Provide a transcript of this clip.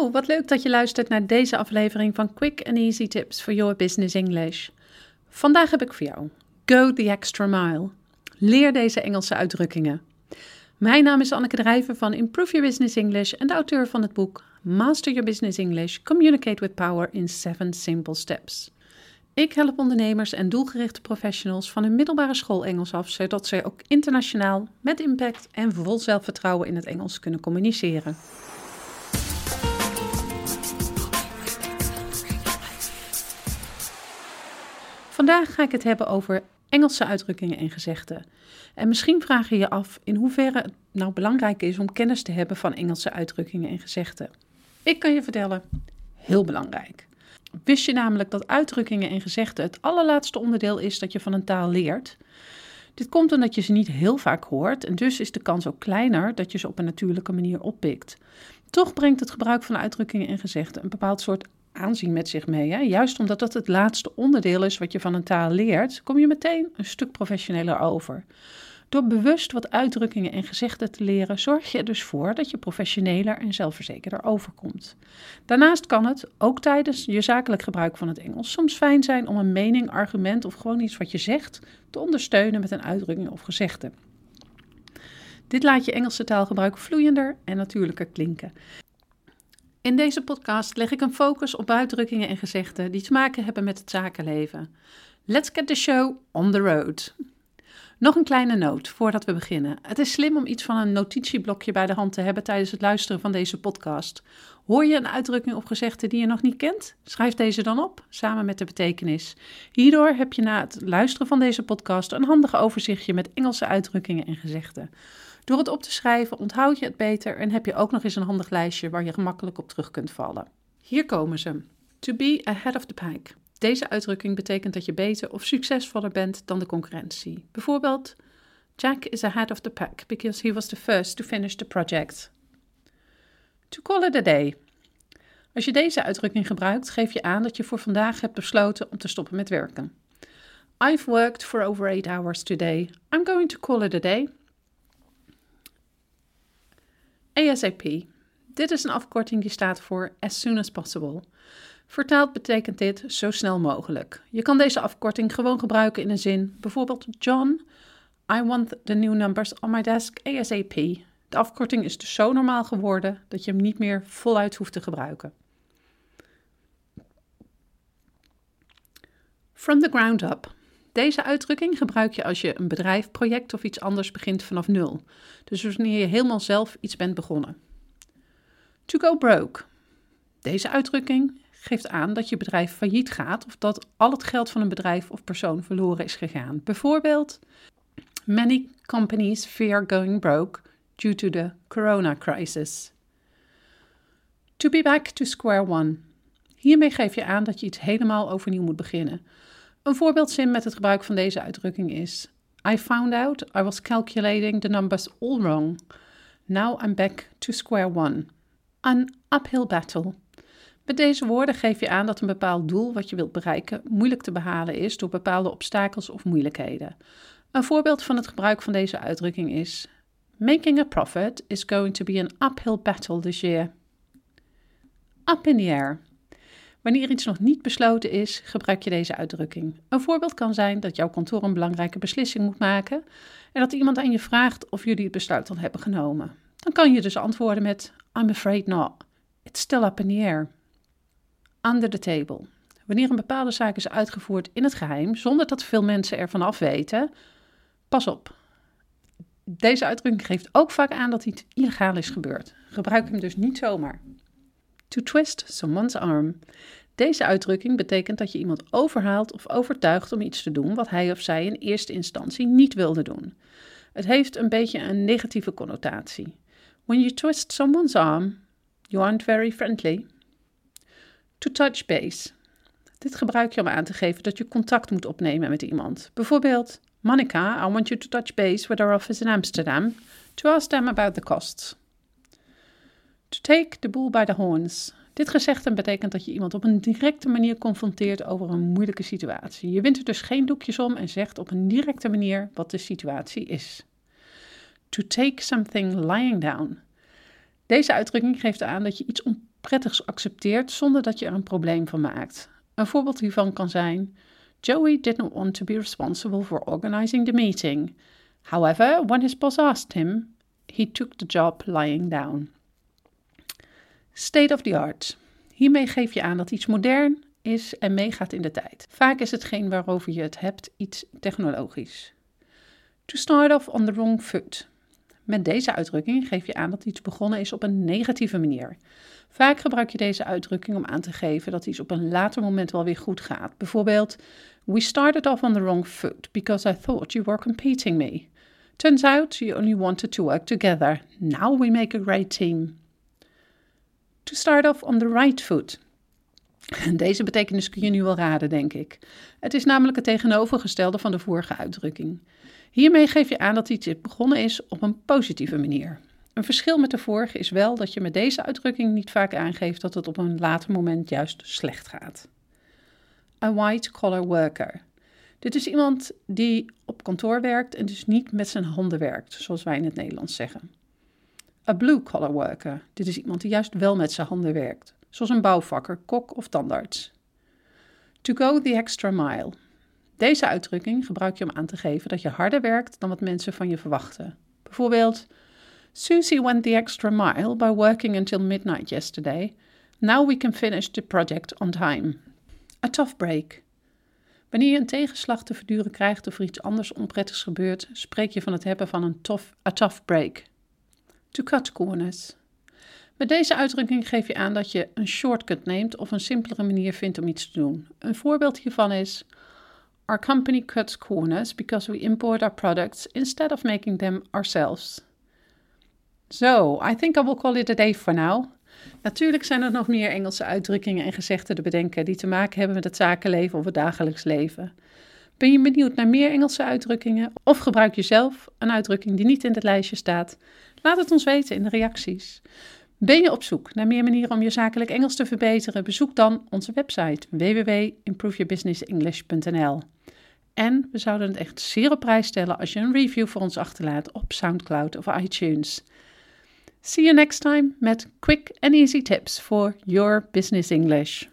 Hallo, wat leuk dat je luistert naar deze aflevering van Quick and Easy Tips for Your Business English. Vandaag heb ik voor jou Go the Extra Mile. Leer deze Engelse uitdrukkingen. Mijn naam is Anneke Drijver van Improve Your Business English en de auteur van het boek Master Your Business English: Communicate with Power in 7 Simple Steps. Ik help ondernemers en doelgerichte professionals van een middelbare school Engels af, zodat zij ook internationaal met impact en vol zelfvertrouwen in het Engels kunnen communiceren. Vandaag ga ik het hebben over Engelse uitdrukkingen en gezegden. En misschien vraag je je af in hoeverre het nou belangrijk is om kennis te hebben van Engelse uitdrukkingen en gezegden. Ik kan je vertellen, heel belangrijk. Wist je namelijk dat uitdrukkingen en gezegden het allerlaatste onderdeel is dat je van een taal leert? Dit komt omdat je ze niet heel vaak hoort en dus is de kans ook kleiner dat je ze op een natuurlijke manier oppikt. Toch brengt het gebruik van uitdrukkingen en gezegden een bepaald soort aanzien met zich mee. Hè? Juist omdat dat het laatste onderdeel is wat je van een taal leert, kom je meteen een stuk professioneler over. Door bewust wat uitdrukkingen en gezegden te leren, zorg je er dus voor dat je professioneler en zelfverzekerder overkomt. Daarnaast kan het, ook tijdens je zakelijk gebruik van het Engels, soms fijn zijn om een mening, argument of gewoon iets wat je zegt te ondersteunen met een uitdrukking of gezegde. Dit laat je Engelse taalgebruik vloeiender en natuurlijker klinken. In deze podcast leg ik een focus op uitdrukkingen en gezegden die te maken hebben met het zakenleven. Let's get the show on the road. Nog een kleine noot voordat we beginnen. Het is slim om iets van een notitieblokje bij de hand te hebben tijdens het luisteren van deze podcast. Hoor je een uitdrukking of gezegde die je nog niet kent? Schrijf deze dan op, samen met de betekenis. Hierdoor heb je na het luisteren van deze podcast een handig overzichtje met Engelse uitdrukkingen en gezegden. Door het op te schrijven onthoud je het beter en heb je ook nog eens een handig lijstje waar je gemakkelijk op terug kunt vallen. Hier komen ze. To be ahead of the pack. Deze uitdrukking betekent dat je beter of succesvoller bent dan de concurrentie. Bijvoorbeeld, Jack is ahead of the pack because he was the first to finish the project. To call it a day. Als je deze uitdrukking gebruikt, geef je aan dat je voor vandaag hebt besloten om te stoppen met werken. I've worked for over eight hours today. I'm going to call it a day. ASAP. Dit is een afkorting die staat voor as soon as possible. Vertaald betekent dit zo snel mogelijk. Je kan deze afkorting gewoon gebruiken in een zin, bijvoorbeeld John, I want the new numbers on my desk ASAP. De afkorting is dus zo normaal geworden dat je hem niet meer voluit hoeft te gebruiken. From the ground up. Deze uitdrukking gebruik je als je een bedrijf, project of iets anders begint vanaf nul. Dus wanneer je helemaal zelf iets bent begonnen. To go broke. Deze uitdrukking geeft aan dat je bedrijf failliet gaat of dat al het geld van een bedrijf of persoon verloren is gegaan. Bijvoorbeeld, many companies fear going broke due to the corona crisis. To be back to square one. Hiermee geef je aan dat je iets helemaal overnieuw moet beginnen. Een voorbeeldzin met het gebruik van deze uitdrukking is: I found out I was calculating the numbers all wrong. Now I'm back to square one. An uphill battle. Met deze woorden geef je aan dat een bepaald doel wat je wilt bereiken moeilijk te behalen is door bepaalde obstakels of moeilijkheden. Een voorbeeld van het gebruik van deze uitdrukking is: Making a profit is going to be an uphill battle this year. Up in the air. Wanneer iets nog niet besloten is, gebruik je deze uitdrukking. Een voorbeeld kan zijn dat jouw kantoor een belangrijke beslissing moet maken en dat iemand aan je vraagt of jullie het besluit al hebben genomen. Dan kan je dus antwoorden met I'm afraid not. It's still up in the air. Under the table. Wanneer een bepaalde zaak is uitgevoerd in het geheim, zonder dat veel mensen ervan af weten, pas op. Deze uitdrukking geeft ook vaak aan dat iets illegaal is gebeurd. Gebruik hem dus niet zomaar. To twist someone's arm. Deze uitdrukking betekent dat je iemand overhaalt of overtuigt om iets te doen wat hij of zij in eerste instantie niet wilde doen. Het heeft een beetje een negatieve connotatie. When you twist someone's arm, you aren't very friendly. To touch base. Dit gebruik je om aan te geven dat je contact moet opnemen met iemand. Bijvoorbeeld, Monica, I want you to touch base with our office in Amsterdam to ask them about the costs. To take the bull by the horns. Dit gezegde betekent dat je iemand op een directe manier confronteert over een moeilijke situatie. Je wint er dus geen doekjes om en zegt op een directe manier wat de situatie is. To take something lying down. Deze uitdrukking geeft aan dat je iets prettigs accepteert zonder dat je er een probleem van maakt. Een voorbeeld hiervan kan zijn: Joey didn't want to be responsible for organizing the meeting. However, when his boss asked him, he took the job lying down. State of the art. Hiermee geef je aan dat iets modern is en meegaat in de tijd. Vaak is hetgeen waarover je het hebt iets technologisch. To start off on the wrong foot. Met deze uitdrukking geef je aan dat iets begonnen is op een negatieve manier. Vaak gebruik je deze uitdrukking om aan te geven dat iets op een later moment wel weer goed gaat. Bijvoorbeeld, We started off on the wrong foot because I thought you were competing me. Turns out you only wanted to work together. Now we make a great team. To start off on the right foot. Deze betekenis kun je nu wel raden, denk ik. Het is namelijk het tegenovergestelde van de vorige uitdrukking. Hiermee geef je aan dat iets begonnen is op een positieve manier. Een verschil met de vorige is wel dat je met deze uitdrukking niet vaak aangeeft dat het op een later moment juist slecht gaat. A white-collar worker. Dit is iemand die op kantoor werkt en dus niet met zijn handen werkt, zoals wij in het Nederlands zeggen. A blue-collar worker. Dit is iemand die juist wel met zijn handen werkt, zoals een bouwvakker, kok of tandarts. To go the extra mile. Deze uitdrukking gebruik je om aan te geven dat je harder werkt dan wat mensen van je verwachten. Bijvoorbeeld, Susie went the extra mile by working until midnight yesterday. Now we can finish the project on time. A tough break. Wanneer je een tegenslag te verduren krijgt of er iets anders onprettigs gebeurt, spreek je van het hebben van een tough, a tough break. To cut corners. Met deze uitdrukking geef je aan dat je een shortcut neemt of een simpelere manier vindt om iets te doen. Een voorbeeld hiervan is: Our company cuts corners because we import our products instead of making them ourselves. So, I think I will call it a day for now. Natuurlijk zijn er nog meer Engelse uitdrukkingen en gezegden te bedenken die te maken hebben met het zakenleven of het dagelijks leven. Ben je benieuwd naar meer Engelse uitdrukkingen of gebruik je zelf een uitdrukking die niet in het lijstje staat? Laat het ons weten in de reacties. Ben je op zoek naar meer manieren om je zakelijk Engels te verbeteren? Bezoek dan onze website www.improveyourbusinessenglish.nl. En we zouden het echt zeer op prijs stellen als je een review voor ons achterlaat op SoundCloud of iTunes. See you next time met quick and easy tips for your business English.